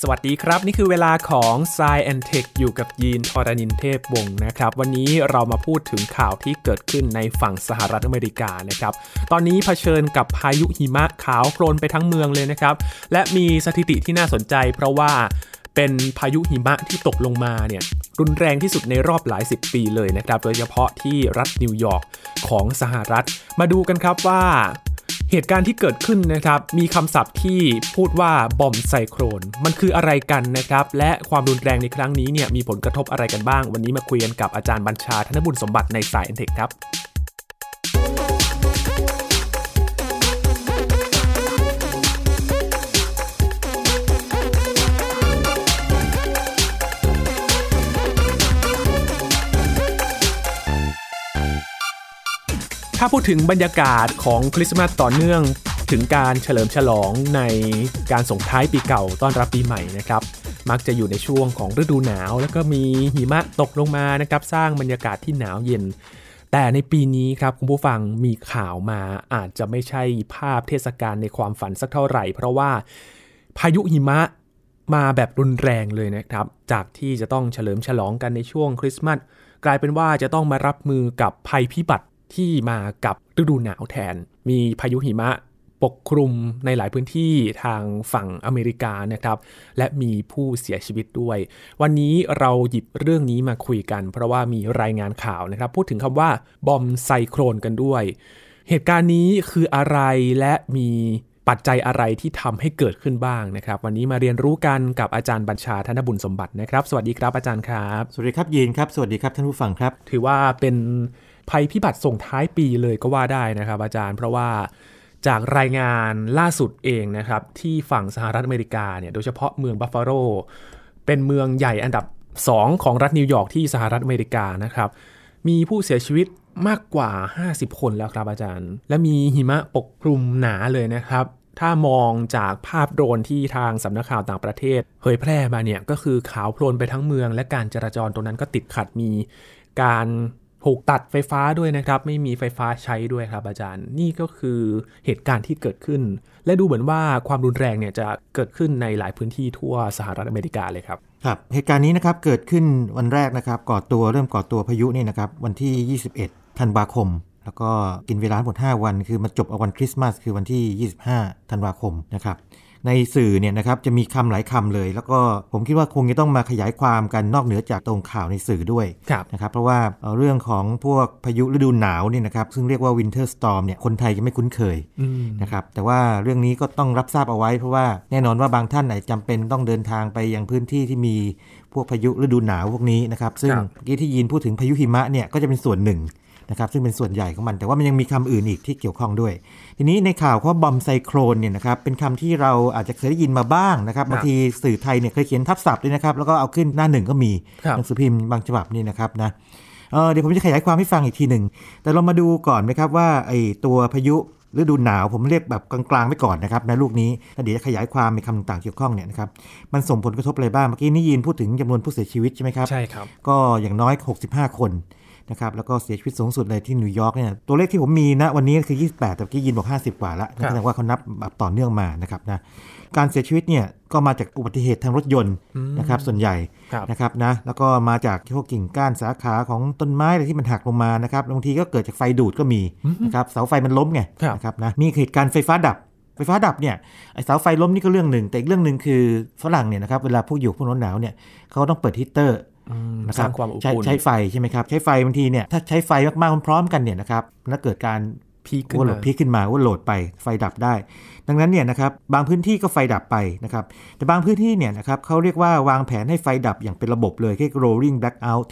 สวัสดีครับ นี่คือเวลาของ s ซแอนเทคอยู่กับยีนทอรานินเทพวงศ์นะครับ วันนี้เรามาพูดถึงข่าวที่เกิดขึ้นในฝั่งสหรัฐอเมริกานะครับ ตอนนี้เผชิญกับพายุหิมะขาวโพลนไปทั้งเมืองเลยนะครับ และมีสถิติที่น่าสนใจ เพราะว่าเป็นพายุหิมะที่ตกลงมาเนี่ยรุนแรงที่สุดในรอบหลายสิบปีเลยนะครับ โดยเฉพาะที่รัฐนิวยอร์กของสหรัฐ มาดูกันครับว่า เหตุการณ์ที่เกิดขึ้นนะครับ มีคำศัพท์ที่พูดว่าบอมไซโครน มันคืออะไรกันนะครับ และความรุนแรงในครั้งนี้เนี่ยมีผลกระทบอะไรกันบ้าง วันนี้มาคุยกันกับอาจารย์บัญชาธนบุญสมบัติในสายเอ็นเทคครับ ถ้าพูดถึงบรรยากาศของคริสต์มาสต่อเนื่องถึงการเฉลิมฉลองในการส่งท้ายปีเก่าต้อนรับปีใหม่นะครับ มักจะอยู่ในช่วงของฤดูหนาว แล้วก็มีหิมะตกลงมานะครับ สร้างบรรยากาศที่หนาวเย็น แต่ในปีนี้ครับคุณผู้ฟังมีข่าวมาอาจจะไม่ใช่ภาพเทศกาลในความฝันสักเท่าไหร่ เพราะว่าพายุหิมะมาแบบรุนแรงเลยนะครับ จากที่จะต้องเฉลิมฉลองกันในช่วงคริสต์มาสกลายเป็นว่าจะต้องมารับมือกับภัยพิบัติ ที่มากับฤดูหนาวแทน มีพายุหิมะปกคลุมในหลายพื้นที่ทางฝั่งอเมริกานะครับ และมีผู้เสียชีวิตด้วย วันนี้เราหยิบเรื่องนี้มาคุยกัน เพราะว่ามีรายงานข่าวนะครับ พูดถึงคำว่าบอมไซโครนกันด้วย เหตุการณ์นี้คืออะไรและมีปัจจัยอะไรที่ทำให้เกิดขึ้นบ้างนะครับ วันนี้มาเรียนรู้กันกับอาจารย์บัญชาธนบุญสมบัตินะครับ สวัสดีครับอาจารย์ครับ สวัสดีครับยีนครับ สวัสดีครับท่านผู้ฟังครับ ถือว่าเป็น ภัยพิบัติส่งท้ายปีเลยก็ว่าได้นะครับ อาจารย์เพราะว่าจากรายงานล่าสุดเองนะครับ ที่ฝั่งสหรัฐอเมริกาเนี่ยโดยเฉพาะเมืองบัฟฟาโลเป็นเมืองใหญ่อันดับ 2 ของรัฐนิวยอร์กที่สหรัฐอเมริกานะครับ มีผู้เสียชีวิตมากกว่า 50 คนแล้วครับอาจารย์ และมีหิมะปกคลุมหนาเลยนะครับ ถ้ามองจากภาพโดรนที่ทางสำนักข่าวต่างประเทศ เผยแพร่มาเนี่ยก็คือขาวโพลนไปทั้งเมือง และการจราจรตรงนั้นก็ติดขัดมีการ ถูกตัดไฟฟ้าด้วยนะครับ ไม่มีไฟฟ้าใช้ด้วยครับอาจารย์ นี่ก็คือเหตุการณ์ที่เกิดขึ้น และดูเหมือนว่าความรุนแรงเนี่ยจะเกิดขึ้นในหลายพื้นที่ทั่วสหรัฐอเมริกาเลยครับครับเหตุการณ์นี้นะครับเกิดขึ้นวันแรกนะครับก่อตัวเริ่มก่อตัวพายุนี่นะครับวันที่ 21 ธันวาคม แล้วก็กินเวลาหมด 5 วัน คือมาจบเอาวันคริสต์มาสคือวันที่ 25 ธันวาคมนะครับ ในสื่อเนี่ยนะครับจะมีคำหลายคำเลย แล้วก็ผมคิดว่าคงจะต้องมาขยายความกันนอกเหนือจากตรงข่าวในสื่อด้วยครับนะครับเพราะว่าเอ่อเรื่องของพวกพายุฤดูหนาวเนี่ยนะครับซึ่งเรียกว่า winter storm เนี่ยคนไทยจะไม่คุ้นเคยอืมนะครับแต่ว่าเรื่องนี้ก็ต้องรับทราบเอาไว้ เพราะว่าแน่นอนว่าบางท่านอาจจะจำเป็นต้องเดินทางไปยังพื้นที่ที่มีพวกพายุฤดูหนาวพวกนี้นะครับซึ่งครับเมื่อกี้ที่ยินพูดถึงพายุหิมะเนี่ยก็จะเป็นส่วนหนึ่ง นะครับซึ่งเป็นส่วนใหญ่ของมัน แต่ว่ามันยังมีคำอื่นอีกที่เกี่ยวข้องด้วย ทีนี้ในข่าวว่าบอมไซโครนเนี่ยนะครับเป็นคำที่เราอาจจะเคยได้ยินมาบ้างนะครับบางทีสื่อไทยเนี่ยเคยเขียนทับศัพท์ด้วยนะครับแล้วก็เอาขึ้นหน้าหนึ่งก็มีครับหนังสือพิมพ์บางฉบับนี่นะครับนะเอ่อเดี๋ยวผมจะขยายความให้ฟังอีกทีหนึ่ง แต่เรามาดูก่อนนะครับว่าไอ้ตัวพายุฤดูหนาวผมเรียกแบบกลางๆไปก่อนนะครับนะลูกนี้แล้วเดี๋ยวจะขยายความในคำต่างๆเกี่ยวข้องเนี่ยนะครับมันส่งผลกระทบอะไรบ้างเมื่อกี้นี่ยินพูดถึงจำนวนผู้เสียชีวิตใช่ไหมครับใช่ครับ ก็อย่างน้อย 65 คน นะครับแล้วก็เสียชีวิตสูงสุดเลยที่นิวยอร์กเนี่ยตัวเลขที่ผมมีนะวันนี้คือ 28 แต่เมื่อกี้ยินบอก 50 กว่าละครับแสดงว่าเขานับแบบต่อเนื่องมานะครับนะการเสียชีวิตเนี่ยก็มาจากอุบัติเหตุทางรถยนต์นะครับส่วนใหญ่ครับนะครับนะแล้วก็มาจากพวกกิ่งก้านสาขาของต้นไม้อะไรที่มันหักลงมานะครับบางทีก็เกิดจากไฟดูดก็มีนะครับเสาไฟมันล้มไงครับนะครับนะมีเหตุการณ์ไฟฟ้าดับไฟฟ้าดับเนี่ยไอเสาไฟล้มนี่ก็เรื่องหนึ่ง แต่อีกเรื่องหนึ่งคือฝรั่งเนี่ยนะครับเวลาพวกอยู่พวกร้อนหนาวเนี่ยเขาต้องเปิดฮีตเตอร์อืมนะ สร้างความอบใช้อุ่นใช้ไฟใช่ไหมครับใช้ไฟบางทีเนี่ยถ้าใช้ไฟมากๆพร้อมๆกันเนี่ยนะครับแล้วเกิดการพีคขึ้นว่าโหลมาดพีคขึ้นมาว่าโหลดไปไฟดับได้ ดังนั้นเนี่ยนะครับบางพื้นที่ก็ไฟดับไปนะครับแต่บางพื้นที่เนี่ยนะครับเขาเรียกว่าวางแผนให้ไฟดับอย่างเป็นระบบเลยเรียก rolling blackout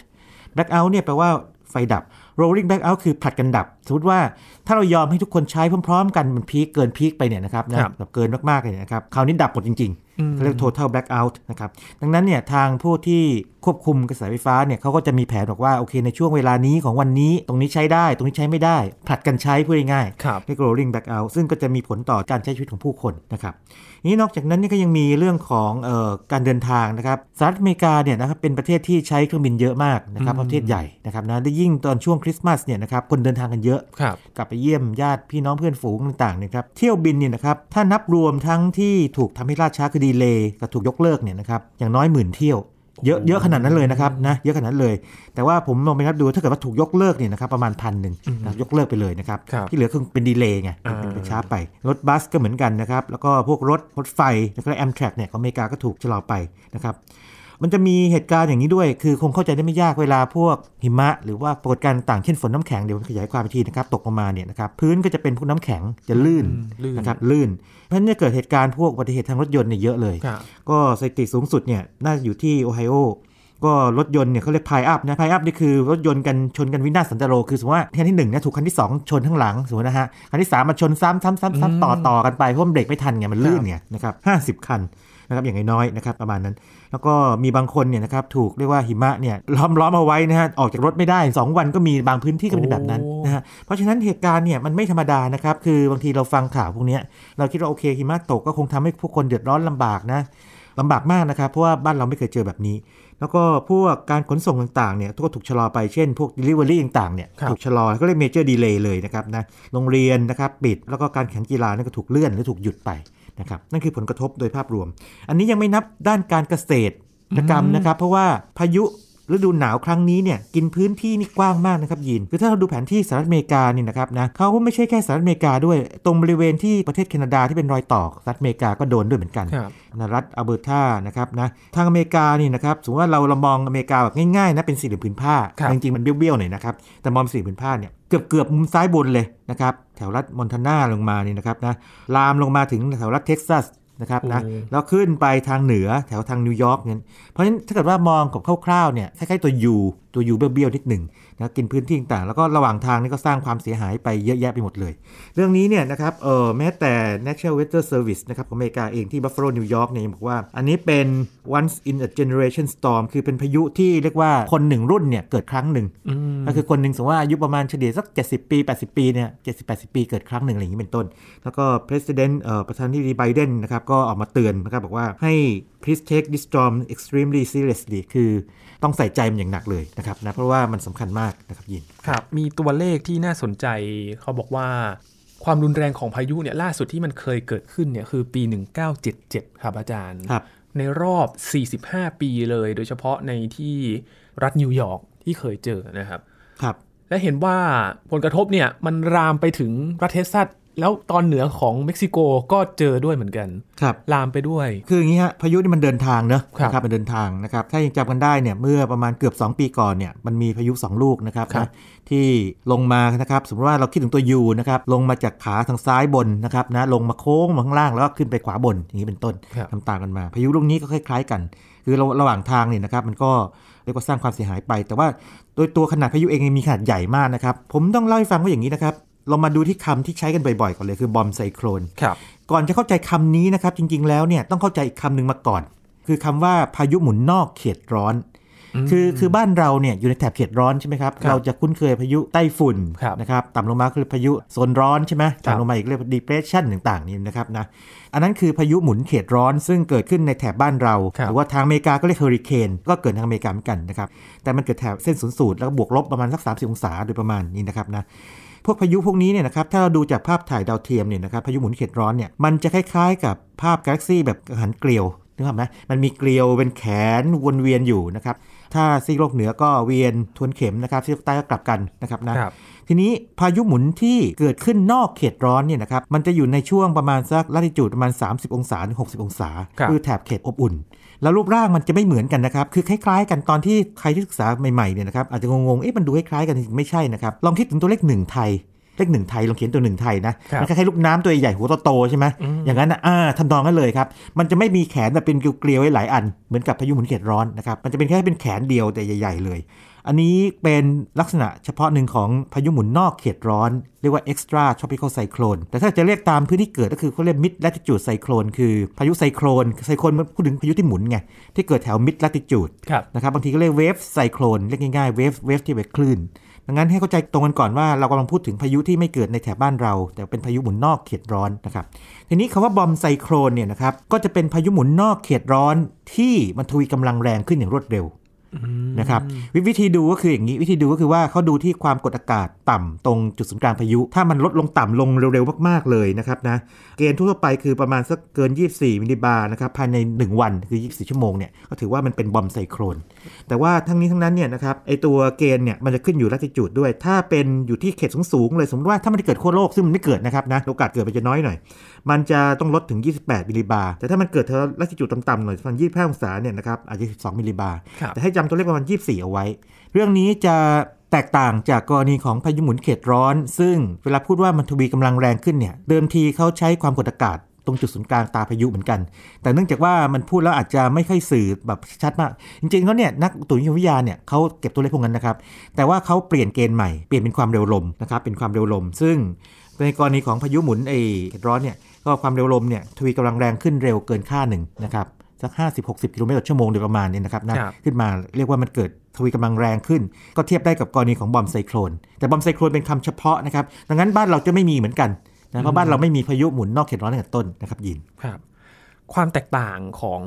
blackout เนี่ยแปลว่าไฟดับ rolling blackout คือผลัดกันดับ สมมติว่าถ้าเรายอมให้ทุกคนใช้พร้อมๆ กันมันพีคเกินพีคไปเนี่ยนะครับนะครับแบบเกินมากๆเลยนะครับคราวนี้ดับหมดจริงๆเขาเรียก total blackout นะครับดังนั้นเนี่ยทางผู้ที่ควบคุมกระแสไฟฟ้าเนี่ยเขาก็จะมีแผนบอกว่าโอเคในช่วงเวลานี้ของวันนี้ ตรงนี้ใช้ได้ ตรงนี้ใช้ไม่ได้ ผลัดกันใช้พูดง่ายๆครับเรียก rolling blackout ซึ่งก็จะมีผลต่อการใช้ชีวิตของผู้คนนะครับนี่นอกจากนั้นนี่ก็ยังมีเรื่องของเออการเดินทางนะครับสหรัฐอเมริกาเนี่ยนะครับเป็นประเทศที่ใช้เครื่องบินเยอะมากนะครับประเทศใหญ่นะครับนะได้ยิ่งตอนช่วงคริสต์มาสเนี่ยนะครับคนเดินทางกันเยอะอะครับกลับไปเยี่ยมญาติพี่น้องเพื่อนฝูงต่างๆเนี่ยครับเที่ยวบินเนี่ยนะครับถ้านับรวมทั้งที่ถูกทำให้ล่าช้าคือดีเลย์กับถูกยกเลิกเนี่ยนะครับอย่างน้อยหมื่นเที่ยวเยอะเยอะขนาดนั้นเลยนะครับนะเยอะขนาดนั้นเลย แต่ว่าผมลองไปนับดูถ้าเกิดว่าถูกยกเลิกเนี่ยนะครับประมาณพันหนึ่งนะยกเลิกไปเลยนะครับครับที่เหลือคือเป็นดีเลย์ไงอ่าเป็นเป็นช้าไป รถบัสก็เหมือนกันนะครับ แล้วก็พวกรถรถไฟแล้วก็แอมทรัคเนี่ยของอเมริกาก็ถูกชะลอไปนะครับ มันจะมีเหตุการณ์อย่างนี้ด้วย คือคงเข้าใจได้ไม่ยากเวลาพวกหิมะ หรือว่าปรากฏการณ์ต่างเช่นฝนน้ำแข็งเดี๋ยวผมขยายความอีกทีนะครับตกลงมาเนี่ยนะครับพื้นก็จะเป็นพวกน้ำแข็งจะลื่นลื่นนะครับลื่น เพราะฉะนั้นเนี่ยเกิดเหตุการณ์พวกอุบัติเหตุทางรถยนต์เนี่ยเยอะเลยครับก็สถิติสูงสุดเนี่ยน่าจะอยู่ที่โอไฮโอก็รถยนต์เนี่ยเขาเรียกพายอัพนะพายอัพนี่คือรถยนต์กันชนกันวินาศสันตโรคือสมมติว่าคันที่หนึ่งเนี่ยถูกคันที่สองชนข้างหลังสมมตินะฮะคันที่สามมาชนซ้ำซ้ำซ้ำอืมซ้ำต่อต่อกันไปเพราะมันเบรกไม่ทันไงมันลื่นครับไงนะครับห้าสิบคัน นะครับอย่างน้อยๆนะครับประมาณนั้น แล้วก็มีบางคนเนี่ยนะครับถูกเรียกว่าหิมะเนี่ยล้อมล้อมเอาไว้นะฮะออกจากรถไม่ได้ 2 วันก็มีบางพื้นที่ก็เป็นแบบนั้นโอ้นะฮะเพราะฉะนั้นเหตุการณ์เนี่ยมันไม่ธรรมดานะครับคือบางทีเราฟังข่าวพวกเนี้ยเราคิดว่าโอเคหิมะตกก็คงทำให้ผู้คนเดือดร้อนลำบากนะลำบากมากนะครับเพราะว่าบ้านเราไม่เคยเจอแบบนี้ แล้วก็พวกการขนส่งต่างๆเนี่ยก็ถูกชะลอไปเช่น พวก Delivery ต่างๆเนี่ยครับถูกชะลอก็เรียก Major Delay เลยนะครับนะโรงเรียนนะครับปิดแล้วก็การแข่งกีฬานี่ก็ถูกเลื่อนหรือถูกหยุดไป นะครับนั่นคือผลกระทบโดยภาพรวม อันนี้ยังไม่นับด้านการเกษตรกรรมนะครับ เพราะว่าพายุฤดูหนาวครั้งนี้เนี่ยกินพื้นที่นี่กว้างมากนะครับยินคือถ้าเราดูแผนที่สหรัฐอเมริกานี่นะครับนะเขาก็ไม่ใช่แค่สหรัฐอเมริกาด้วย ตรงบริเวณที่ประเทศแคนาดาที่เป็นรอยต่อสหรัฐอเมริกาก็โดนด้วยเหมือนกันครับนะรัฐอัลเบอร์ตานะครับนะทางอเมริกานี่นะครับสมมติว่าเราเรามองอเมริกาแบบง่ายๆนะเป็นสี่เหลี่ยมผืนผ้าครับจริงๆมันเบี้ยวๆหน่อยนะครับแต่มองเป็นสี่เหลี่ยมผืนผ้าเนี่ยเกือบเกือบมุมซ้ายบนเลยนะครับ แถวรัฐมอนทานาลงมานี่นะครับนะลามลงมาถึงแถวรัฐเท็กซัสนะครับนะโอ้แล้วขึ้นไปทางเหนือแถวทางนิวยอร์กเนี่ยเพราะฉะนั้นถ้าเกิดว่ามองกับคร่าวๆเนี่ยคล้ายๆตัว U ตัว U เบี้ยวๆนิดหนึ่ง นะกินพื้นที่ต่างๆแล้วก็ระหว่างทางนี่ก็สร้างความเสียหายไปเยอะแยะไปหมดเลย เรื่องนี้เนี่ยนะครับเออแม้แต่ National Weather Service นะครับของอเมริกาเองที่ Buffalo New York เนี่ยยังบอกว่า อันนี้เป็น once in a generation storm คือเป็นพายุที่เรียกว่าคนหนึ่งรุ่นเนี่ยเกิดครั้งหนึ่งอืมก็คือคนหนึ่งสมมติว่าอายุประมาณเฉลี่ยสัก 70 ปี 80 ปีเนี่ย70 80ปีเกิดครั้งหนึ่งอะไรอย่างนี้เป็นต้น แล้วก็ President เอ่อประธานาธิบดีไบเดนนะครับก็ออกมาเตือนนะครับบอกว่าให้ please take this storm extremely seriously คือต้องใส่ใจมันอย่างหนักเลยนะครับนะเพราะว่ามันสำคัญมากนะครับยินครับ มีตัวเลขที่น่าสนใจเขาบอกว่าความรุนแรงของพายุเนี่ยล่าสุดที่มันเคยเกิดขึ้นเนี่ยคือปี 1977 ครับอาจารย์ครับในรอบ 45 ปีเลย โดยเฉพาะในที่รัฐนิวยอร์กที่เคยเจอนะครับครับ และเห็นว่าผลกระทบเนี่ยมันลามไปถึงรัฐเท็กซัส แล้วตอนเหนือของเม็กซิโกก็เจอด้วยเหมือนกัน ครับ ลามไปด้วย คืออย่างนี้ฮะ พายุนี่มันเดินทางเนอะครับนะครับมันเดินทางนะครับ ถ้ายังจำกันได้เนี่ย เมื่อประมาณเกือบ 2 ปีก่อนเนี่ย มันมีพายุ 2 ลูกนะครับครับนะที่ลงมานะครับ สมมติว่าเราคิดถึงตัวยูนะครับ ลงมาจากขาทางซ้ายบนนะครับนะ ลงมาโค้งมาข้างล่างแล้วก็ขึ้นไปขวาบน อย่างนี้เป็นต้นครับทำตามกันมา พายุลูกนี้ก็คล้ายๆกัน คือระระหว่างทางเนี่ยนะครับมันก็เรียกว่าสร้างความเสียหายไป แต่ว่าโดยตัวขนาดพายุเองมีขนาดใหญ่มากนะครับ ผมต้องเล่าให้ฟังว่าอย่างนี้นะครับ เรามาดูที่คำที่ใช้กันบ่อยๆก่อนเลยคือบอมไซโครนครับก่อนจะเข้าใจคำนี้นะครับจริงๆแล้วเนี่ยต้องเข้าใจอีกคำหนึ่งมาก่อน คือคำว่าพายุหมุนนอกเขตร้อน คือคือบ้านเราเนี่ยอยู่ในแถบเขตร้อนใช่ไหมครับครับเราจะคุ้นเคยพายุไต้ฝุ่นครับนะครับต่ำลงมาคือพายุโซนร้อนใช่ไหมครับต่ำลงมาอีกเรียกว่า depression ต่างๆนี่นะครับนะอันนั้นคือพายุหมุนเขตร้อนซึ่งเกิดขึ้นในแถบบ้านเราครับหรือว่าทางอเมริกาก็เรียกเฮอริเคนก็เกิดทางอเมริกาเหมือนกันนะครับแต่มันเกิดแถบเส้นศูนย์สูตรแล้วก็บวกลบประมาณสัก30องศาโดยประมาณนี้นะครับนะ พวกพายุพวกนี้เนี่ยนะครับถ้าเราดูจากภาพถ่ายดาวเทียมเนี่ยนะครับพายุหมุนเขตร้อนเนี่ยมันจะคล้ายๆ กับภาพกาแล็กซี่แบบหันเกลียวนึกภาพไหมมันมีเกลียวเป็นแขนวนเวียนอยู่นะครับถ้าซีกโลกเหนือก็เวียนทวนเข็มนะครับซีกโลกใต้ก็กลับกันนะครับนะครับทีนี้พายุหมุนที่เกิดขึ้นนอกเขตร้อนเนี่ยนะครับมันจะอยู่ในช่วงประมาณสักลัติจูดประมาณ 30 องศาถึง60 องศาครับอแถบเขตอบอุ่น แล้วรูปร่างมันจะไม่เหมือนกันนะครับ คือคล้ายๆ กันตอนที่ใครที่ศึกษาใหม่ๆเนี่ยนะครับอาจจะงงๆ เอ๊ะมันดูคล้ายๆกันจริงๆไม่ใช่นะครับ ลองคิดถึงตัวเลขหนึ่งไทย เลขหนึ่งไทยลองเขียนตัวหนึ่งไทยนะครับมันคล้ายๆลูกน้ำตัวใหญ่หัวโตๆใช่ไหมอย่างนั้นนะอ่าทำนองนั้นเลยครับ มันจะไม่มีแขนแบบเป็นเกลียวๆไว้หลายอัน เหมือนกับพายุหมุนเขตร้อนนะครับ มันจะเป็นแค่เป็นแขนเดียวแต่ใหญ่ ๆ เลย อันนี้เป็นลักษณะเฉพาะหนึ่งของพายุหมุนนอกเขตร้อน เรียกว่า extra tropical cyclone แต่ถ้าจะเรียกตามพื้นที่เกิดก็คือเขาเรียก mid latitude cyclone คือพายุไซโคลนไซโคลนมันพูดถึงพายุที่หมุนไง ที่เกิดแถว mid latitude ครับนะครับบางทีก็เรียก wave cyclone เรียกง่ายๆ wave wave ที่เป็นคลื่นดังนั้นให้เข้าใจตรงกันก่อนว่าเรากำลังพูดถึงพายุที่ไม่เกิดในแถบบ้านเรา แต่เป็นพายุหมุนนอกเขตร้อนนะครับทีนี้คำว่าบอมไซโครนเนี่ยนะครับก็จะเป็นพายุหมุนนอกเขตร้อนที่มันทวีกำลังแรงขึ้นอย่างรวดเร็ว นะครับววิธีดูก็คืออย่างนี้วิธีดูก็คือว่าเขาดูที่ความกดอากาศต่ำตรงจุดศูนย์กลางพายุ ถ้ามันลดลงต่ำลงเร็วๆมากๆเลยนะครับนะเกณฑ์ทั่วไปคือประมาณสักเกิน 24 มิลลิบาร์นะครับภายใน 1 วันคือ 24 ชั่วโมงเนี่ยก็ถือว่ามันเป็นบอมไซโครน แต่ว่าทั้งนี้ทั้งนั้นเนี่ยนะครับไอตัวเกณฑ์เนี่ยมันจะขึ้นอยู่ลัติจูดด้วย ถ้าเป็นอยู่ที่เขตสูงๆเลยสมมติว่าถ้ามันเกิดขั้วโลกซึ่งมันไม่เกิดนะครับนะโอกาสเกิดมันจะน้อยหน่อย มันจะต้องลดถึง 28 มิลลิบาร์แต่ถ้ามันเกิดเทอลัติจูดต่ำๆหน่อยประมาณ25องศาเนี่ยนะครับอาจจะ 12 มิลลิบาร์ครับแต่ให้จำตัวเลขประมาณ 24 เอาไว้ เรื่องนี้จะแตกต่างจากกรณีของพายุหมุนเขตร้อน ซึ่งเวลาพูดว่ามันทวีกำลังแรงขึ้นเนี่ยเดิมทีเขาใช้ความกดอากาศ ตรงจุดศูนย์กลางตาพายุเหมือนกัน แต่เนื่องจากว่ามันพูดแล้วอาจจะไม่ค่อยสื่อแบบชัดมาก จริงๆแล้วเนี่ยนักอุตุนิยมวิทยาเนี่ยเขาเก็บตัวเลขพวกนั้นนะครับ แต่ว่าเขาเปลี่ยนเกณฑ์ใหม่ เปลี่ยนเป็นความเร็วลมนะครับ เป็นความเร็วลม ซึ่งในกรณีของพายุหมุนไอเขตร้อนเนี่ย ก็ความเร็วลมเนี่ยทวีกำลังแรงขึ้นเร็วเกินค่าหนึ่งนะครับ สัก 50-60 กิโลเมตรต่อชั่วโมงโดยประมาณเนี่ยนะครับนะครับขึ้นมาเรียกว่ามันเกิดทวีกำลังแรงขึ้น ก็เทียบได้กับกรณีของบอมไซโครน แต่บอมไซโครนเป็นคำเฉพาะนะครับ ดังนั้นบ้านเราจะไม่มีเหมือนกัน นะเพราะบ้านเราไม่มีพายุหมุนนอกเขตร้อนตั้งแต่ต้นนะครับยินครับ ความแตกต่างของ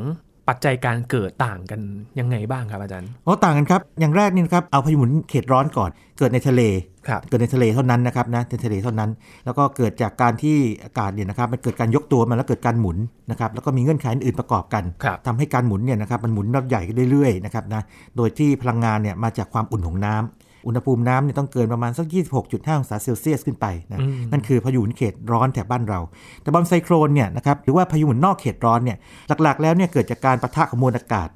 ปัจจัยการเกิดต่างกันยังไงบ้างครับอาจารย์อ๋อต่างกันครับ อย่างแรกนี่นะครับเอาพายุหมุนเขตร้อนก่อน เกิดในทะเลครับเกิดในทะเลเท่านั้นนะครับนะในทะเลเท่านั้น แล้วก็เกิดจากการที่อากาศเนี่ยนะครับมันเกิดการยกตัวมาแล้วเกิดการหมุนนะครับแล้วก็มีเงื่อนไขอื่นๆประกอบกันครับทำให้การหมุนเนี่ยนะครับมันหมุนรอบใหญ่ขึ้นเรื่อยๆนะครับนะโดยที่พลังงานเนี่ยมาจากความอุ่นของน้ำ อุณหภูมิน้ำเนี่ยต้องเกินประมาณสัก 26.5 องศาเซลเซียสขึ้นไปนะอืมนั่นคือพายุหมุนเขตร้อนแถบบ้านเรา แต่บอมไซโครนเนี่ยนะครับหรือว่าพายุหมุนนอกเขตร้อนเนี่ยหลักๆ แล้วเนี่ยเกิดจากการปะทะของมวลอากาศ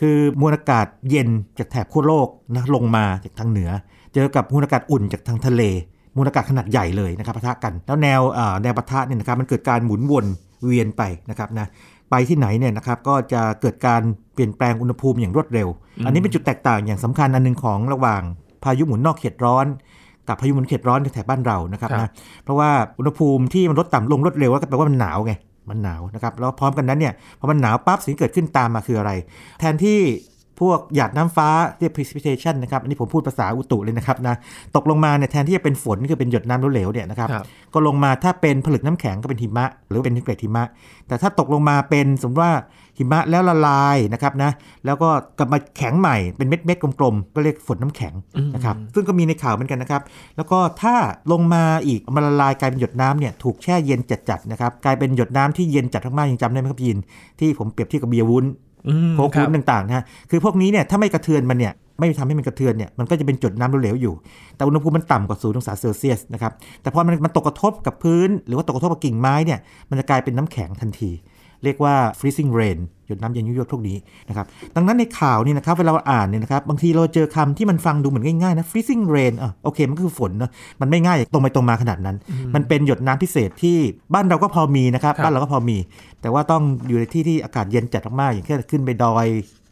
คือมวลอากาศเย็นจากแถบขั้วโลกนะลงมาจากทางเหนือ เจอกับมวลอากาศอุ่นจากทางทะเลมวลอากาศขนาดใหญ่เลยนะครับปะทะกัน แล้วแนวเอ่อแนวปะทะเนี่ยนะครับมันเกิดการหมุนวนเวียนไปนะครับนะไปที่ไหนเนี่ยนะครับก็จะเกิดการเปลี่ยนแปลงอุณหภูมิอย่างรวดเร็ว อันนี้เป็นจุดแตกต่างอย่างสำคัญอันหนึงของระหว่าง พายุหมุนนอกเขตร้อน กับพายุหมุนเขตร้อนในแถบบ้านเรานะครับครันะบเพราะว่าอุณหภูมิที่มันลดต่ำลงรวดเร็วก็แปลว่ามันหนาวไงมันหนาวนะครับแล้วพร้อมกันนั้นเนี่ยพอมันหนาวปั๊บสิ่งที่เกิดขึ้นตามมาคืออะไร แทนที่ พวกหยาดน้ำฟ้าเรียก precipitation นะครับ อันนี้ผมพูดภาษาอุตุเลยนะครับนะ ตกลงมาเนี่ยแทนที่จะเป็นฝนคือเป็นหยดน้ำเหลวๆเนี่ยนะครับครับ ก็ลงมาถ้าเป็นผลึกน้ำแข็งก็เป็นหิมะ หรือเป็นเกล็ดหิมะ แต่ถ้าตกลงมาเป็นสมมติว่าหิมะแล้วละลายนะครับนะ แล้วก็กลับมาแข็งใหม่เป็นเม็ดเม็ดๆกลมๆ ก็เรียกฝนน้ำแข็งนะครับ ซึ่งก็มีในข่าวเหมือนกันนะครับ แล้วก็ถ้าลงมาอีกมันละลายกลายเป็นหยดน้ำเนี่ยถูกแช่เย็นจัดๆนะครับ กลายเป็นหยดน้ำที่เย็นจัดมากๆยังจำได้ไหมครับยินที่ผมเปรียบเทียบกับเบียร์วุ้นอืม โค้กครัวุ้บนต่างๆนะฮะคือพวกนี้เนี่ยถ้าไม่กระเทือนมันเนี่ยไม่ทำให้มันกระเทือนเนี่ยมันก็จะเป็นจุดน้ำเหลวๆอยู่ แต่อุณหภูมิมันต่ำกว่า0องศาเซลเซียสนะครับแต่พอมันมันตกกระทบกับพื้น หรือว่าตกกระทบกับกิ่งไม้เนี่ยมันจะกลายเป็นน้ำแข็งทันที เรียกว่า freezing rain หยดน้ำเย็นยุยดพวกนี้นะครับดังนั้นในข่าวนี่นะครับเวลาเราอ่านเนี่ยนะครับบางทีเราเจอคำที่มันฟังดูเหมือนง่ายๆนะ freezing rain อะโอเคมันคือฝนเนอะมันไม่ง่ายตรงไปตรงมาขนาดนั้น มันเป็นหยดน้ำพิเศษที่บ้านเราก็พอมีนะครับครับบ้านเราก็พอมี แต่ว่าต้องอยู่ในที่ที่อากาศเย็นจัดมากๆอย่างเช่นขึ้นไปดอย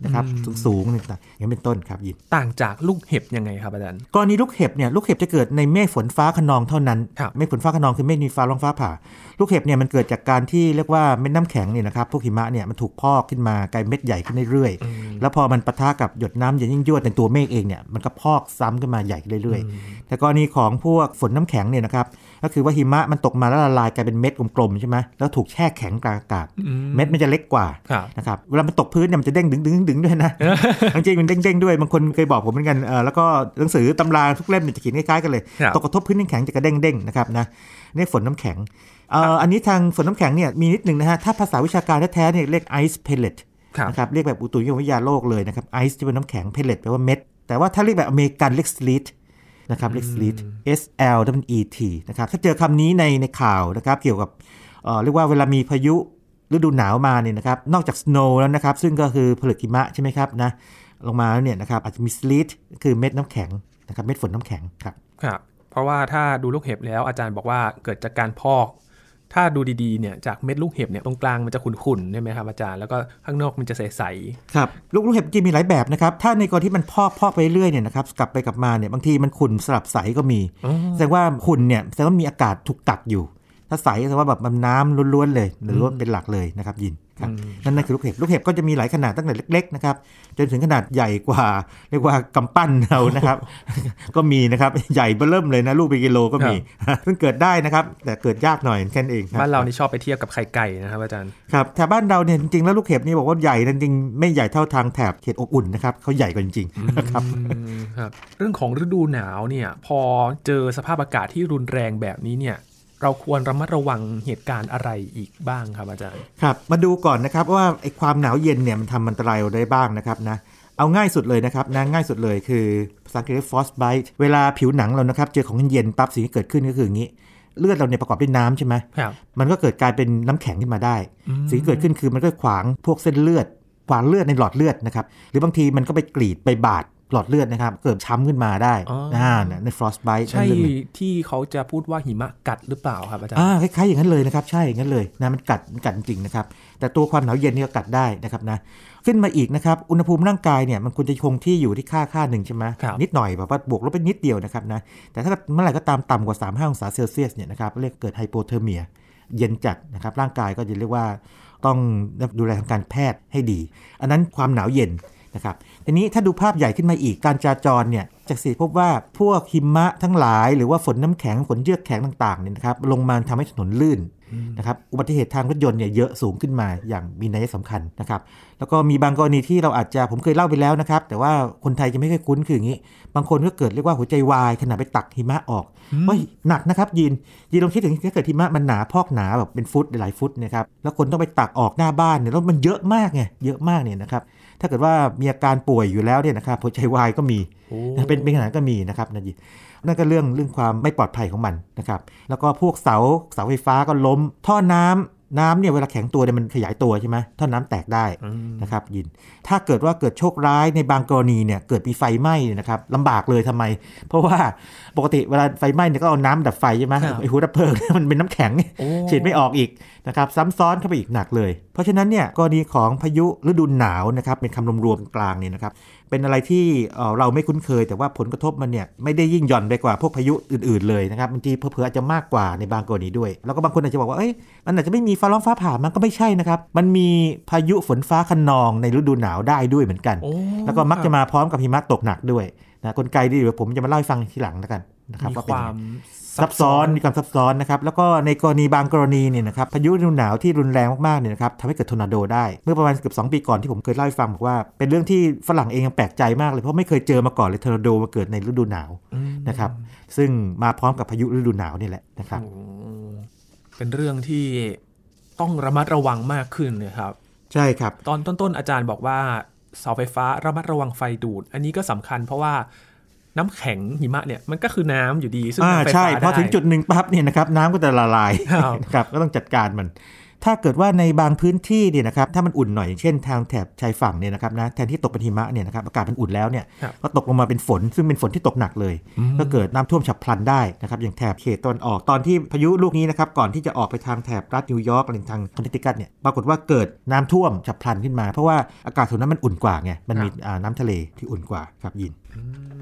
นะครับสูงๆนี่ต่างๆอย่างนี้เป็นต้นครับยินต่างจากลูกเห็บยังไงครับอาจารย์กรณีลูกเห็บเนี่ยลูกเห็บจะเกิดในเมฆฝนฟ้าขนองเท่านั้นครับเมฆฝนฟ้าขนองคือเมฆมีฟ้าร้องฟ้าผ่า ลูกเห็บเนี่ยมันเกิดจากการที่เรียกว่าเม็ดน้ำแข็งเนี่ยนะครับพวกหิมะเนี่ยมันถูกพอกขึ้นมากลายเม็ดใหญ่ขึ้นเรื่อยๆแล้วพอมันปะทะกับหยดน้ำเย็นยิ่งยวดในตัวเมฆเองเนี่ยมันก็พอกซ้ำขึ้นมาใหญ่ขึ้นเรื่อยๆ แต่กรณีของพวกฝนน้ำแข็งเนี่ยนะครับก็คือว่าหิมะมันตกมาแล้วละลายกลายเป็นเม็ดกลมๆใช่ไหมแล้วถูกแช่แข็งกลางอากาศ เม็ดมันจะเล็กกว่าครับนะครับเวลามันตกพื้นเนี่ยมันจะเด้งดึงดึงดึงด้วยนะจริงๆมันเด้งๆด้วยบางคนเคยบอกผมเหมือนกันเออแล้วก็หนังสือตำราทุกเล่มเนี่ยจะเขียนคล้ายๆกันเลยครับตกกระทบพื้นน้ำแข็งจะกระเด้งเด้งๆนะครับนะนี่ฝนน้ำแข็งเอ่ออันนี้ทางฝนน้ำแข็งเนี่ยมีนิดนึงนะฮะถ้าภาษาวิชาการแท้ๆเนี่ยเรียก ice pellet ครับนะครับเรียกแบบอุตุนิยมวิทยาโลกเลยนะครับ ice ที่เป็นน้ำแข็ง pellet แปลว่าเม็ดแต่ว่าถ้าเรียกแบบอเมริกันเรียก sleet นะครับเรียก sleet S L W E T นะครับถ้าเจอคำนี้ในในข่าวนะครับเกี่ยวกับเอ่อเรียกว่าเวลามีพายุฤดูหนาวมาเนี่ยนะครับนอกจาก snow แล้วนะครับ ซึ่งก็คือผลึกหิมะใช่ไหมครับนะลงมาแล้วเนี่ยนะครับอาจจะมี sleet คือเม็ดน้ำแข็งนะครับเม็ดฝนน้ำแข็งครับครับเพราะว่าถ้าดูลูกเห็บแล้วอาจารย์บอกว่าเกิดจากการพอก ถ้าดูดีๆเนี่ยจากเม็ดลูกเห็บเนี่ยตรงกลางมันจะขุ่นๆใช่ไหมครับอาจารย์แล้วก็ข้างนอกมันจะใสครับลูกลูกเห็บจริงมีหลายแบบนะครับถ้าในกรณีที่มันพอกพอกไปเรื่อยเนี่ยนะครับกลับไปกลับมาเนี่ยบางทีมันขุ่นสลับใสก็มีอ๋อแสดงว่าขุ่นเนี่ยแสดงว่ามีอากาศถูกกักอยู่ ถ้าใสก็แสดงว่าแบบมันน้ำล้วนๆเลยหรือว่าเป็นหลักเลยนะครับยินครับ นั่นนั่นคือลูกเห็บลูกเห็บก็จะมีหลายขนาดตั้งแต่เล็กๆนะครับจนถึงขนาดใหญ่กว่า เรียกว่ากำปั้นเรานะครับ ก็มีนะครับใหญ่เบ้อเริ่มเลยนะลูกเป็นกิโลก็มีซึ่งเกิดได้นะครับ แต่เกิดยากหน่อยแค่นั้นเองครับบ้านเรานี่ชอบไปเทียบกับไข่ไก่นะครับอาจารย์ครับแถบบ้านเราเนี่ยจริงๆแล้วลูกเห็บนี่บอกว่าใหญ่จริงๆไม่ใหญ่เท่าทางแถบเขตอบอุ่นนะครับเขาใหญ่กว่าจริงๆนะครับอืมครับ เรื่องของฤดูหนาวเนี่ยพอเจอสภาพอากาศที่รุนแรงแบบนี้เนี่ย เราควรระมัดระวังเหตุการณ์อะไรอีกบ้างครับอาจารย์ ครับ มาดูก่อนนะครับว่าไอ้ความหนาวเย็นเนี่ยมันทำอันตรายเราได้บ้างนะครับนะ เอาง่ายสุดเลยนะครับนะง่ายสุดเลยคือภาษาอังกฤษเรียก frostbite เวลาผิวหนังเรานะครับเจอของเย็นๆปั๊บสิ่งที่เกิดขึ้นก็คืออย่างนี้ เลือดเราเนี่ยประกอบด้วยน้ำใช่ไหมครับ มันก็เกิดกลายเป็นน้ำแข็งขึ้นมาได้อืมสิ่งที่เกิดขึ้นคือมันก็ขวางพวกเส้นเลือดขวางเลือดในหลอดเลือดนะครับ หรือบางทีมันก็ไปกรีดไปบาด หลอดเลือดนะครับ เกิดช้ำขึ้นมาได้อ๋ออ่่าเนี่ยใน frostbite ใช่นั่นเรื่องหนึ่งที่เขาจะพูดว่าหิมะกัดหรือเปล่าครับอาจารย์อ่าคล้ายๆอย่างนั้นเลยนะครับ ใช่อย่างนั้นเลยนะมันกัดมันกัดจริงๆนะครับ แต่ตัวความหนาวเย็นนี่ก็กัดได้นะครับนะขึ้นมาอีกนะครับ อุณหภูมิร่างกายเนี่ยมันควรจะคงที่อยู่ที่ค่าค่าหนึ่งใช่ไหมครับนิดหน่อยแบบว่าบวกลบไปนิดเดียวนะครับนะแต่ถ้าเมื่อไหร่ก็ตามต่ำกว่า 35 องศาเซลเซียสเนี่ยนะครับเรียกเกิด hypothermia เย็นจัดนะครับร่างกายก็จะเรียกว่าต้องดูแลทางการแพทย์ให้ดี อันนั้นความหนาวเย็น นะครับทีนี้ถ้าดูภาพใหญ่ขึ้นมาอีกการจราจรเนี่ยจากสถิติพบว่าพวกหิมะทั้งหลายหรือว่าฝนน้ำแข็งฝนเยือกแข็งต่างๆเนี่ยนะครับลงมาทำให้ถนนลื่นนะครับอุบัติเหตุทางรถยนต์เนี่ยเยอะสูงขึ้นมาอย่างมีนัยสำคัญนะครับแล้วก็มีบางกรณีที่เราอาจจะผมเคยเล่าไปแล้วนะครับ แต่ว่าคนไทยจะไม่ค่อยคุ้นคืออย่างนี้ บางคนก็เกิดเรียกว่าหัวใจวายขณะไปตักหิมะออกเฮ้ยหนักนะครับยินยินลองคิดถึงถ้าเกิดหิมะมันหนาพอกหนาแบบเป็นฟุตหลายฟุตเนะครับแล้วคนต้องไปตักออกหน้าบ้านเนี่ยแล้วมันเยอะมากไงเยอะมากเนี่ยนะครับ ถ้าเกิดว่ามีอาการป่วยอยู่แล้วเนี่ยนะครับหัวใจวายก็มีโอ้นะเป็นเป็นขนาดนั้นก็มีนะครับนะยินนั่นก็เรื่องเรื่องความไม่ปลอดภัยของมันนะครับ แล้วก็พวกเสาเสาไฟฟ้าก็ล้ม ท่อน้ำ น้ำเนี่ยเวลาแข็งตัวเนี่ยมันขยายตัวใช่ไหมท่อน้ำแตกได้อืมนะครับยิน ถ้าเกิดว่าเกิดโชคร้ายในบางกรณีเนี่ยเกิดมีไฟไหม้เนี่ยนะครับลำบากเลยทำไม เพราะว่าปกติเวลาไฟไหม้เนี่ยก็เอาน้ำดับไฟใช่ไหมครับไอ้หัวดับเพลิงเนี่ยมันเป็นน้ำแข็งโอ้ฉีดไม่ออกอีกนะครับซ้ำซ้อนเข้าไปอีกหนักเลย เพราะฉะนั้นเนี่ยกรณีของพายุฤดูหนาวนะครับเป็นคำรวมๆกลางเนี่ยนะครับเป็นอะไรที่เอ่อเราไม่คุ้นเคย แต่ว่าผลกระทบมันเนี่ยไม่ได้ยิ่งหย่อนไปกว่าพวกพายุอื่นๆเลยนะครับบางทีเผลอๆอาจจะมากกว่าในบางกรณีด้วย แล้วก็บางคนอาจจะบอกว่าเอ้ยมันอาจจะไม่มีฟ้าร้องฟ้าผ่ามันก็ไม่ใช่นะครับ มันมีพายุฝนฟ้าคะนองในฤดูหนาวได้ด้วยเหมือนกันโอ้แล้วก็มักจะมาพร้อมกับหิมะตกหนักด้วยนะกลไกที่เดี๋ยวผมจะมาเล่าให้ฟังทีหลังแล้วกัน นะครับมีว่าคเป็นยังวาไงมซับซ้อนมีความซับซ้อนนะครับแล้วก็ในกรณีบางกรณีเนี่ยนะครับพายุฤดูหนาวที่รุนแรงมากๆเนี่ยนะครับทำให้เกิดทอร์นาโดได้ เมื่อประมาณเกือบ2ปีก่อนที่ผมเคยเล่าให้ฟังบอกว่าเป็นเรื่องที่ฝรั่งเองยังแปลกใจมากเลยเพราะไม่เคยเจอมาก่อนเลยทอร์นาโดมาเกิดในฤดูหนาวอืมนะครับซึ่งมาพร้อมกับพายุฤดูหนาวนี่แหละนะครับโอ้เป็นเรื่องที่ต้องระมัดระวังมากขึ้นเลยครับ ใช่ครับ ตอนต้นๆอาจารย์บอกว่าเสาไฟฟ้าระมัดระวังไฟดูด อันนี้ก็สำคัญเพราะว่า น้ำแข็งหิมะเนี่ยมันก็คือน้ำอยู่ดีซึ่งอ่าทำไฟใช่ฟ้าพอถึงได้จุดหนึ่งปั๊บเนี่ยนะครับน้ำก็จะละลายครับนะครับก็ต้องจัดการมัน ถ้าเกิดว่าในบางพื้นที่เนี่ยนะครับถ้ามันอุ่นหน่อยอย่างเช่นทางแถบชายฝั่งเนี่ยนะครับนะแทนที่ตกเป็นหิมะเนี่ยนะครับอากาศมันอุ่นแล้วเนี่ยครับก็ตกลงมาเป็นฝนซึ่งเป็นฝนที่ตกหนักเลย ก็เกิดน้ำท่วมฉับพลันได้นะครับอย่างแถบเขตตอนออกตอนที่พายุลูกนี้นะครับก่อนที่จะออกไปทางแถบรัฐนิวยอร์กหรือทางคอนเนตทิคัตเนี่ยปรากฏว่าเกิดน้ำท่วมฉับพลันขึ้นมา เพราะว่าอากาศแถวนั้นมันอุ่นกว่าไงมันมีอ่าน้ำทะเลที่อุ่นกว่าครับยินอืมครับ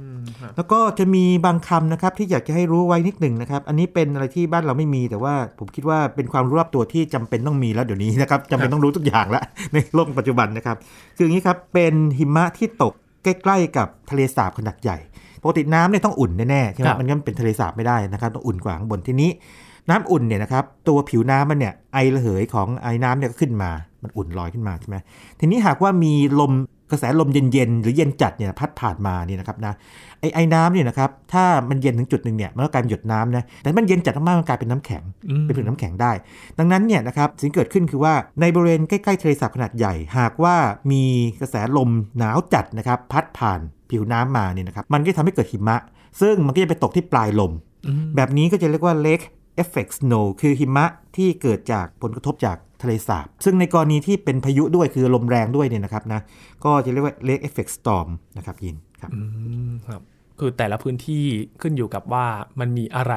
แล้วก็จะมีบางคำนะครับที่อยากจะให้รู้ไว้นิดหนึ่งนะครับ อันนี้เป็นอะไรที่บ้านเราไม่มี แต่ว่าผมคิดว่าเป็นความรู้รอบตัวที่จำเป็นต้องมีแล้วเดี๋ยวนี้นะครับจำเป็นต้องรู้ทุกอย่างแล้วในโลกปัจจุบันนะครับ คืออย่างนี้ครับเป็นหิมะที่ตกใกล้ๆกับทะเลสาบขนาดใหญ่ปกติน้ำเนี่ยต้องอุ่นแน่ๆใช่ไหมครับมันก็เป็นทะเลสาบไม่ได้นะครับต้องอุ่นกว่าข้างบนทีนี้น้ำอุ่นเนี่ยนะครับตัวผิวน้ำมันเนี่ยไอระเหยของไอน้ำเนี่ยก็ขึ้นมา มันอุ่นลอยขึ้นมาใช่ไหมทีนี้หากว่ามีลม กระแสลมเย็นๆหรือเย็นจัดเนี่ยพัดผ่านมาเนี่ยนะครับนะไอไอน้ำเนี่ยนะครับถ้ามันเย็นถึงจุดหนึ่งเนี่ยมันก็กลายเป็นหยดน้ำนะแต่ถ้ามันเย็นจัดมากๆมันกลายเป็นน้ำแข็งอืมเป็นผงน้ำแข็งได้ ดังนั้นเนี่ยนะครับสิ่งเกิดขึ้นคือว่าในบริเวณใกล้ๆทะเลสาบขนาดใหญ่ หากว่ามีกระแสลมหนาวจัดนะครับพัดผ่านผิวน้ำมาเนี่ยนะครับมันก็จะทำให้เกิดหิมะ ซึ่งมันก็จะไปตกที่ปลายลมอืมแบบนี้ก็จะเรียกว่า lake effect snow คือหิมะที่เกิดจากผลกระทบจาก ทะเลสาบ ซึ่งในกรณีที่เป็นพายุด้วยคือลมแรงด้วยเนี่ยนะครับนะก็จะเรียกว่า lake effect storm นะครับยินครับอืมครับ คือแต่ละพื้นที่ขึ้นอยู่กับว่ามันมีอะไร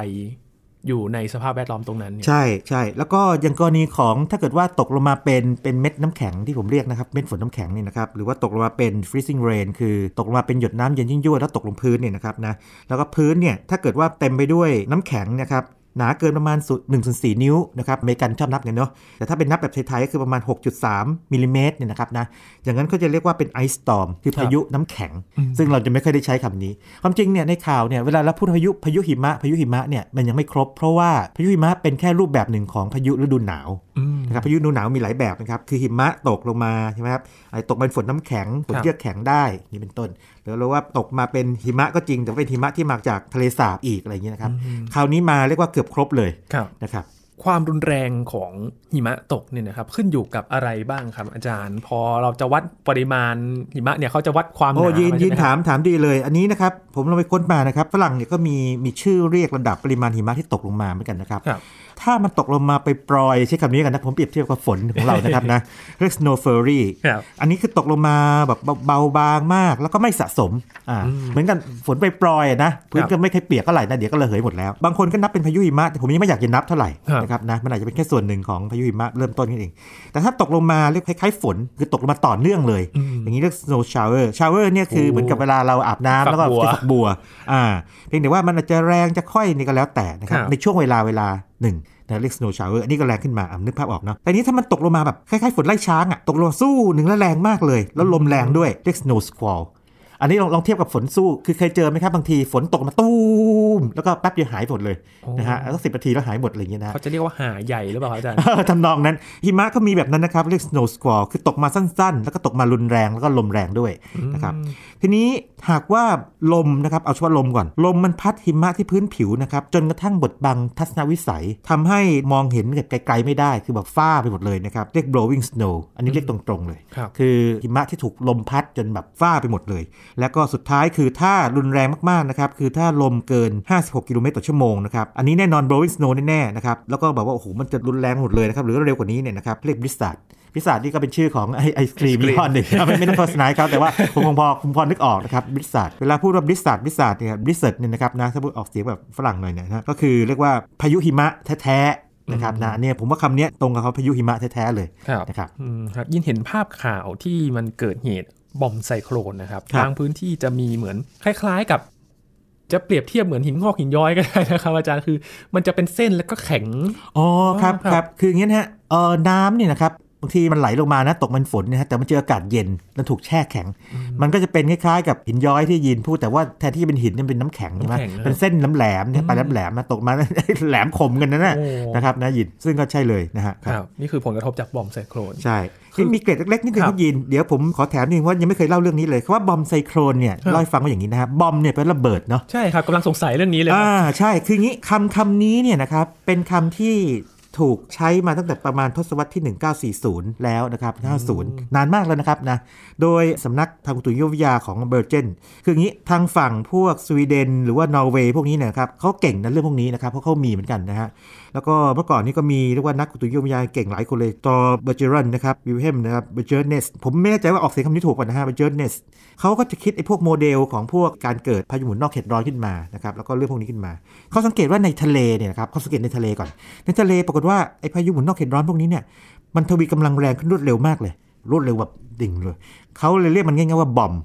อยู่ในสภาพแวดล้อมตรงนั้นเนี่ยใช่ใช่แล้วก็อย่างกรณีของถ้าเกิดว่าตกลงมาเป็นเป็นเม็ดน้ำแข็งที่ผมเรียกนะครับ เม็ดฝนน้ำแข็งนี่นะครับ หรือว่าตกลงมาเป็น freezing rain คือตกลงมาเป็นหยดน้ำเย็นยิ่งยวดแล้วตกลงพื้นเนี่ยนะครับนะแล้วก็พื้นเนี่ยถ้าเกิดว่าเต็มไปด้วยน้ำแข็งนะครับหนาเกินประมาณ1นึ่งส่วนสนิ้วนะครับอเมริกันชอบนับกันเนาะแต่ถ้าเป็นนับแบบไทยๆก็คือประมาณ 6.3มิลลิเมตรเนี่ยนะครับนะอย่างนั้นก็จะเรียกว่าเป็นไอสตอมคือพายุน้ำแข็ง ซึ่งเราจะไม่เคยได้ใช้คำนี้ ความจริงเนี่ยในข่าวเนี่ยเวลาเราพูดพายุพายุหิมะพายุหิมะเนี่ยมันยังไม่ครบ เพราะว่าพายุหิมะเป็นแค่รูปแบบหนึ่งของพายุฤดูหนาวนะครับพายุฤดูหนาวมีหลายแบบนะครับคือหิมะตกลงมาใช่ไหมครับไอ้ตกเป็นฝนน้ำแข็งฝนเยือกแข็งได้นี่เป็นต้นห รือเราว่าตกมาเป็นหิมะก็จริง แต่เป็นหิมะที่มาจากทะเลสาบอีกอะไรอย่างเงี้ยนะครับ คราวนี้มาเรียกว่าเกือบครบเลยนะครับ ความรุนแรงของหิมะตกเนี่ยนะครับขึ้นอยู่กับอะไรบ้างครับอาจารย์ พอเราจะวัดปริมาณหิมะเนี่ยเขาจะวัดความหนาโอ้ยินยินถามถามดีเลย อันนี้นะครับผมเราไปค้นมานะครับฝรั่งเนี่ยก็มีมีชื่อเรียกระดับปริมาณหิมะที่ตกลงมาเหมือนกันนะครับ ถ้ามันตกลงมาไปปล่อยใช้คำนี้กันนะผมเปรียบเทียบกับฝนของเรานะครับนะเรียก snow flurry อันนี้คือตกลงมาแบบเบาบางมาก แล้วก็ไม่สะสมอ่าเหมือนกันฝนไปปล่อยนะพื้นก็ไม่เคยเปียกก็ไหลนะเดี๋ยวก็ระเหยหมดแล้วบางคนก็นับเป็นพายุหิมะแต่ผมยังไม่อยากจะนับเท่าไหร่นะครับนะมันอาจจะเป็นแค่ส่วนหนึ่งของพายุหิมะเริ่มต้นนี่เอง แต่ถ้าตกลงมาเรียกคล้ายๆฝนคือตกลงมาต่อเนื่องเลย อย่างนี้เรียก snow shower shower เนี่ยคือเหมือนกับเวลาเราอาบน้ำแล้วก็ฝักบัวอ่าเพียงแต่ว่ามันอาจจะแรงจะค่อยนี่ก็แล้วแต่นะครับในช่วงเวลาเวลาหนึ่งนะเรียก snow shower อันนี้ก็แรงขึ้นมาอ่านึกภาพออกเนาะแต่นี้ถ้ามันตกลงมาแบบคล้ายๆฝนไล่ช้างอะตกลงสู้หนึ่งแล้วแรงมากเลย แล้วลมแรงด้วยเรียก snow squall อันนี้ลองลองเทียบกับฝนสู้คือเคยเจอไหมครับบางทีฝนตกมาตู้มแล้วก็แป๊บเดียวหายหมดเลยนะฮะแล้วสิบนาทีแล้วหายหมดอะไรอย่างเงี้ยนะเขาจะเรียกว่าหาใหญ่หรือเปล่าอาจารย์ทำนองนั้นหิมะก็มีแบบนั้นนะครับเรียก snow squall คือตกมาสั้นๆ แล้วก็ตกมารุนแรงแล้วก็ลมแรงด้วยนะครับทีนี้หากว่าลมนะครับเอาเฉพาะลมก่อน ลมมันพัดหิมะที่พื้นผิวนะครับจนกระทั่งบดบังทัศนวิสัยทำให้มองเห็นไกลๆไม่ได้คือแบบฟ้าไปหมดเลยนะครับเรียก blowing snow อันนี้เรียกตรงๆเลย คือหิมะที่ถูกลมพัดจนแบบฟ้าไปหมดเลยแล้วก็สุดท้ายคือถ้ารุนแรงมากๆนะครับคือถ้าลมเกิน 56 กิโลเมตรต่อชั่วโมงนะครับอันนี้แน่นอน blowing snow แน่ๆนะครับแล้วก็แบบว่าโอ้โหมันจะรุนแรงหมดเลยนะครับหรือเร็วกว่านี้เนี่ยนะครับเรียก blizzard พิซซ่านี่ก็เป็นชื่อของไอไอศครีมยี่ห้อหนึ่งไม่ไม่ต้องโฆษณาครับ แต่ว่าผมคงพอผมพอนึกออกนะครับบริษัทเวลาพูดว่าบริษัทบริษัทเนี่ยบริษัทเนี่ยนะครับนะถ้าพูดออกเสียงแบบฝรั่งหน่อยเนี่ยนะก็คือเรียกว่าพายุหิมะแท้ๆนะครับนะเนี่ยผมว่าคำนี้ตรงกับเขาพายุหิมะแท้ ๆ เลยนะครับครับยินเห็นภาพข่าวที่มันเกิดเหตุ บอมไซโครนนะครับบางพื้นที่จะมีเหมือนคล้ายๆกับจะเปรียบเทียบเหมือนหินงอกหินย้อยก็ได้นะครับอาจารย์คือ มันจะเป็นเส้นแล้วก็แข็ง อ๋อครับครับ คืออย่างนี้นะฮะเออน้ำเนี่ยนะครับบางทีมันไหลลงมานะตกมันฝนนะฮะแต่มันเจออากาศเย็นแล้วถูกแช่แข็ง มันก็จะเป็นคล้ายๆกับหินย้อยที่ยินพูดแต่ว่าแทนที่เป็นหินนี่เป็นน้ำแข็งใช่ไหมเป็นเส้นน้ำแหลมเนี่ยไปแหลมๆมาตกมาแหลมคมกันนะนะครับนะยินซึ่งก็ใช่เลยนะฮะครับนี่คือผลกระทบจากบอมไซโครนใช่คือ มีเกร็ดเล็กๆนิดนึงครับยิน เดี๋ยวผมขอแถมนึงว่ายังไม่เคยเล่าเรื่องนี้เลยว่าบอมไซโครนเนี่ยเล่าให้ฟังว่าอย่างนี้นะฮะบอมเนี่ยเป็นระเบิดเนาะใช่ครับกำลังสงสัยเรื่องนี้เลยอ่าใช่คืองี้คำคำนี้เนี่ยนะครับเป็นคำที่ถูกใช้มาตั้งแต่ประมาณทศวรรษที่ 1940 แล้วนะครับ 50 นานมากแล้วนะครับนะ โดยสำนักทางอุตุนิยมวิทยาของเบอร์เจน คืออย่างนี้ทางฝั่งพวกสวีเดน หรือว่านอร์เวย์พวกนี้นะครับเขาเก่งในเรื่องพวกนี้นะครับ เพราะเขามีเหมือนกันนะฮะแล้วก็เมื่อก่อนนี้ก็มีเรียกว่านักอุตุนิยมวิทยาเก่งหลายคนเลยทอร์ เบอร์เจรอนนะครับวิลเฮมนะครับเบอร์เจอร์เนสผมไม่แน่ใจว่าออกเสียงคำนี้ถูกป่ะนะฮะเบอร์เจอร์เนสเขาก็จะคิดไอ้พวกโมเดลของพวกการเกิดพายุหมุนนอกเขตร้อนขึ้นมานะครับแล้วก็เรื่องพวกนี้ขึ้นมาเขาสังเกตว่าในทะเลเนี่ยนะครับเขาสังเกตในทะเลก่อน ในทะเลปรากฏว่าไอ้พายุหมุนนอกเขตร้อนพวกนี้เนี่ยมันทวีกำลังแรงขึ้นรวดเร็วมากเลยรวดเร็วแบบดิ่งเลยเขาเลยเรียกมันง่ายๆว่าบอมบ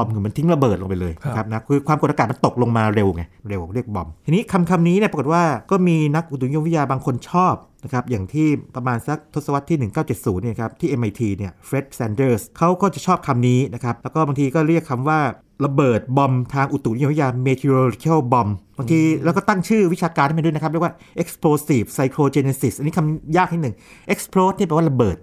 อมคือมันทิ้งระเบิดลงไปเลยนะครับนะคือความกดอากาศมันตกลงมาเร็วไงเร็วเรียกบอม ทีนี้คำคำนี้เนี่ยปรากฏว่าก็มีนักอุตุนิยมวิทยาบางคนชอบ นะครับอย่างที่ประมาณสักทศวรรษที่ 1970เนี่ยครับที่ MIT เนี่ยเฟร็ดแซนเดอร์สเขาก็จะชอบคำนี้นะครับแล้วก็บางทีก็เรียกคำว่าระเบิดบอมทางอุตุนิยมวิทยา meteorological bomb บางทีแล้วก็ตั้งชื่อวิชาการให้มันด้วยนะครับ เรียกว่า explosive cyclogenesis อันนี้คำยากนิดหนึ่ง explode นี่แปลว่าระเบิด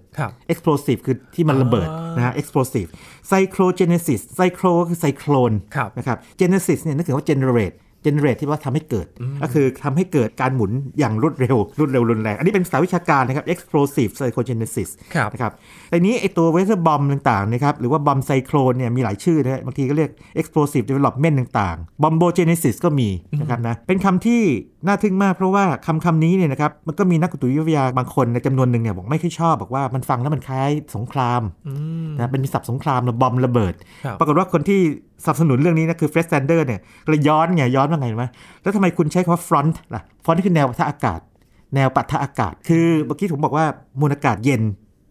explosive คือที่มันระเบิดนะฮะ explosive cyclogenesis cyclo คือไซโคลนนะครับ genesis เนี่ยนึกถึงว่า generate generate ที่ว่าทำให้เกิด ก็คือทำให้เกิดการหมุนอย่างรวดเร็วรวดเร็วรุนแรง อันนี้เป็นสายวิชาการนะครับ explosive cyclogenesis นะครับแต่นี้ไอตัว weather bomb ต่างๆนะครับหรือว่าบอมไซโครนเนี่ยมีหลายชื่อนะบางทีก็เรียก explosive development ต่างๆ bombogenesis ก็มีนะครับนะเป็นคำที่น่าทึ่งมากเพราะว่าคำคำนี้เนี่ยนะครับมันก็มีนักกุตุวิทยาบางคนในจำนวนหนึ่งเนี่ยบอกไม่ค่อยชอบบอกว่ามันฟังแล้วมันคล้ายสงครามนะเป็นศัพท์สงครามระบอมระเบิด ปรากฏว่าคนที่ สนับสนุนเรื่องนี้นะคือเฟรสแซนเดอร์เนี่ยเลยย้อนไงย้อนว่าไงไหมแล้วทำไมคุณใช้คำว่า front ล่ะ front นี่คือแนวปะทะอากาศ แนวปะทะอากาศ คือเมื่อกี้ผมบอกว่ามวลอากาศเย็น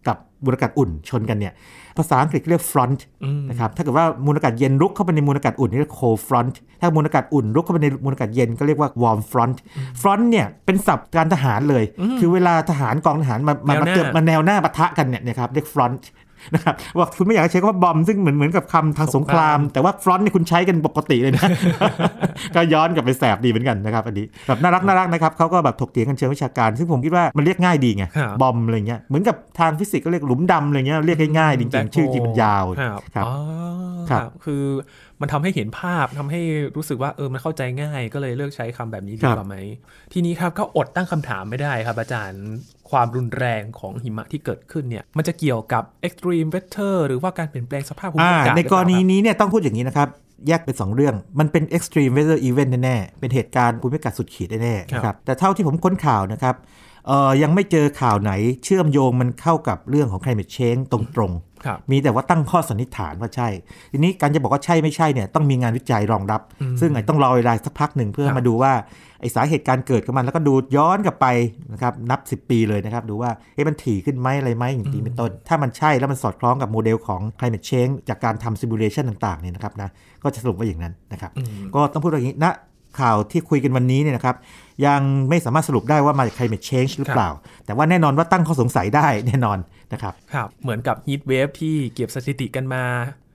กับมูลอากาศอุ่นชนกันเนี่ยภาษาอังกฤษเรียก front นะครับถ้าเกิดว่ามูลอากาศเย็นรุกเข้าไปในมูลอากาศอุ่นนี่เรียก cold front ถ้ามูลอากาศอุ่นรุกเข้าไปในมูลอากาศเย็นก็เรียกว่า warm front front เนี่ยเป็นศัพท์การทหารเลย คือเวลาทหารกองทหารมามามาเจอมาแนวหน้าปะทะกันเนี่ยนะครับเรียก front นะครับว่าคุณไม่อยากใช้คำว่าบอมซึ่งเหมือนเหมือนกับคำทางสงคราม แต่ว่าฟรอนต์นี่คุณใช้กันปกติเลยนะก็ย้อนกลับไปแสบดีเหมือนกันนะครับอันนี้แบบน่ารักน่ารักนะครับเขาก็แบบถกเถียงกันเชิงวิชาการ ซึ่งผมคิดว่ามันเรียกง่ายดีไงครับบอมอะไรเงี้ยเหมือนกับทางฟิสิกส์ก็เรียกหลุมดำอะไรเงี้ยเรียกง่ายๆจริงๆชื่อจริงมันยาวครับครับอ๋อครับคือมันทำให้เห็นภาพทำให้รู้สึกว่าเออมันเข้าใจง่าย ก็เลยเลือกใช้คำแบบนี้ดีครับกว่าไหมทีนี้ครับก็อดตั้งคำถามไม่ได้ครับ อาจารย์ ความรุนแรงของหิมะที่เกิดขึ้นเนี่ยมันจะเกี่ยวกับ extreme weather หรือว่าการเปลี่ยนแปลงสภาพภูมิอ่าอากาศในกรณีหอเปล่าคบนี้เนี่ยต้องพูดอย่างนี้นะครับแยกเป็น 2 เรื่อง มันเป็น extreme weather event แน่ๆ เป็นเหตุการณ์ภูมิอากาศสุดขีดแน่ๆนะครับ แต่เท่าที่ผมค้นข่าวนะครับเอ่อ ยังไม่เจอข่าวไหนเชื่อมโยงมันเข้ากับเรื่องของ climate change ตรงๆครับมีแต่ว่าตั้งข้อสันนิษฐานว่าใช่ ทีนี้การจะบอกว่าใช่ไม่ใช่เนี่ยต้องมีงานวิจัยรองรับ ซึ่งอาจต้องรอเวลาสักพักหนึ่งเพื่อครับมาดูว่าไอสาเหตุการเกิดของมันแล้วก็ดูย้อนกลับไปนะครับนับ 10 ปีเลยนะครับ ดูว่าเอ๊ะมันถี่ขึ้นไหมอะไรไหมอย่างนี้เป็นต้น ถ้ามันใช่แล้วมันสอดคล้องกับโมเดลของ climate change จากการทำ simulation ต่างๆเนี่ยนะครับนะก็จะสรุปว่าอย่างนั้นนะครับก็ต้องพูดว่าอย่างนี้ณ ข่าวที่คุยกันวันนี้เนี่ยนะครับยังไม่สามารถสรุปได้ว่ามาจาก climate change หรือเปล่า แต่ว่าแน่นอนว่าตั้งข้อสงสัยได้แน่นอนนะครับครับ เหมือนกับ heat wave ที่เก็บสถิติกันมา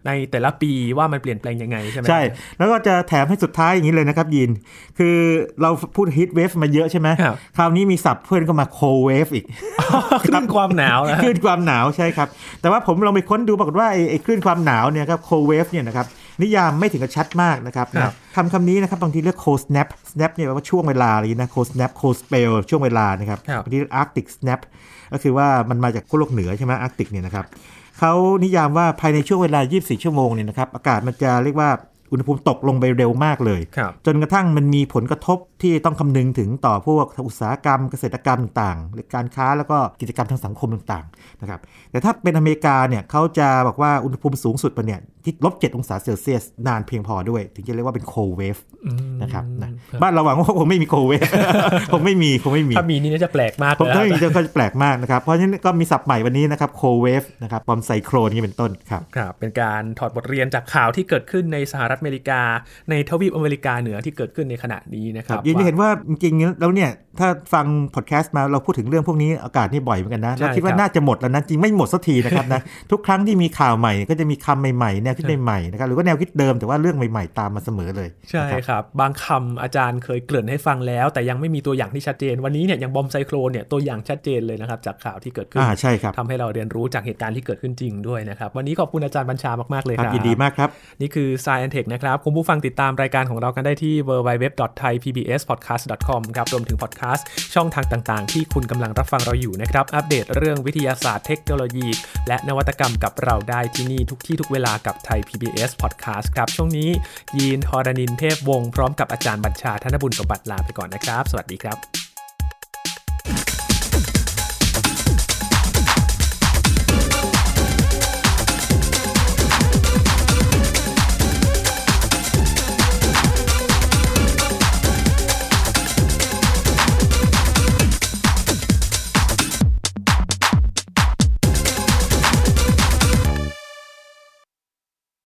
ในแต่ละปีว่ามันเปลี่ยนแปลงยังไงใช่ไหมใช่ แล้วก็จะแถมให้สุดท้ายอย่างนี้เลยนะครับยิน คือเราพูด heat wave มาเยอะใช่ไหมครับคราวนี้มีศัพท์เพื่อนก็มา cold wave อีกคลื่นความหนาวนะคลื่นความหนาวใช่ครับ แต่ว่าผมลองไปค้นดูปรากฏว่าไอ้ไอ้คลื่นความหนาวเนี่ยครับ cold wave เนี่ยนะครับ นิยามไม่ถึงกับชัดมากนะครับครับนะคำคำนี้นะครับบางทีเรียก cold snap snap เนี่ยแปลว่าช่วงเวลาอะไรนะ cold snap cold spell ช่วงเวลานะครับครับบางทีเรียก arctic snap ก็คือว่ามันมาจากขั้วโลกเหนือใช่ไหม arctic เนี่ยนะครับเขานิยามว่าภายในช่วงเวลา 24 ชั่วโมงเนี่ยนะครับอากาศมันจะเรียกว่าอุณหภูมิตกลงไปเร็วมากเลยครับจนกระทั่งมันมีผลกระทบที่ต้องคำนึงถึงต่อพวกอุตสาหกรรมเกษตรกรรมต่างๆหรือการค้าแล้วก็กิจกรรมทางสังคมต่างๆนะครับแต่ถ้าเป็นอเมริกาเนี่ยเขาจะบอกว่าอุณหภูมิสูงสุดมันเนี่ย ที่ลบ7องศาเซลเซียสนานเพียงพอด้วย ถึงจะเรียกว่าเป็น cold wave อืมนะครับนะบ้านเราหวังว่าคงไม่มี cold wave คงไม่มีคงไม่มี ถ้ามีนี่น่าจะแปลกมากผมเลยถ้าไม่มีครับจะก็จะแปลกมากนะครับ เพราะฉะนั้นก็มีศัพท์ใหม่วันนี้นะครับ cold wave นะครับบอมไซโครนนี่เป็นต้นครับครับ เป็นการถอดบทเรียนจากข่าวที่เกิดขึ้นในสหรัฐอเมริกา ในทวีปอเมริกาเหนือที่เกิดขึ้นในขณะนี้นะคครัรับบยินดีเห็นว่าจริงๆแล้วเนี่ยถ้าฟังพอดแคสต์มาเราพูดถึงเรื่องพวกนี้อากาศนี่บ่อยเหมือนกันนะใช่เราคิดว่าครับน่าจะหมดแล้วนะจริงไม่หมดสักทีนะครับนะทุกครั้งที่มีข่าวใหม่ก็จะมีคำใหม่ๆแนวคิดใหม่ๆนะครับหรือว่าแนวคิดเดิมแต่ว่าเรื่องใหม่ ๆ ตามมาเสมอเลย ใช่นะครับครับ บางคำอาจารย์เคยเกริ่นให้ฟังแล้ว แต่ยังไม่มีตัวอย่างที่ชัดเจน วันนี้เนี่ยอย่างบอมไซโครนเนี่ยตัวอย่างชัดเจนเลยนะครับจากข่าวที่เกิดขึ้นอ่าใช่ครับทำให้เราเรียนรู้จากเหตุการณ์ที่เกิดขึ้นจริงด้วยนะครับวันนี้ขอบคุณอาจารย์บัญชามากๆเลยคครัรับบยินดีมากครับนี่คือ Science Tech นะครับคุณผู้ฟังติดตามรายการของเรากันได้ที่ www.thaipbspodcast.com ครับรวมถึงพอดแคสต์ช่องทางต่างๆ ที่คุณกำลังรับฟังเราอยู่นะครับอัปเดตเรื่องวิทยาศาสตร์เทคโนโลยี และนวัตกรรมกับเราได้ที่นี่ทุกที่ทุกเวลากับไทย PBS Podcast ครับ ช่วงนี้ยีนทอรานินเทพวงศ์พร้อมกับอาจารย์บัญชาธนบุญสมบัติลาไปก่อนนะครับ สวัสดีครับ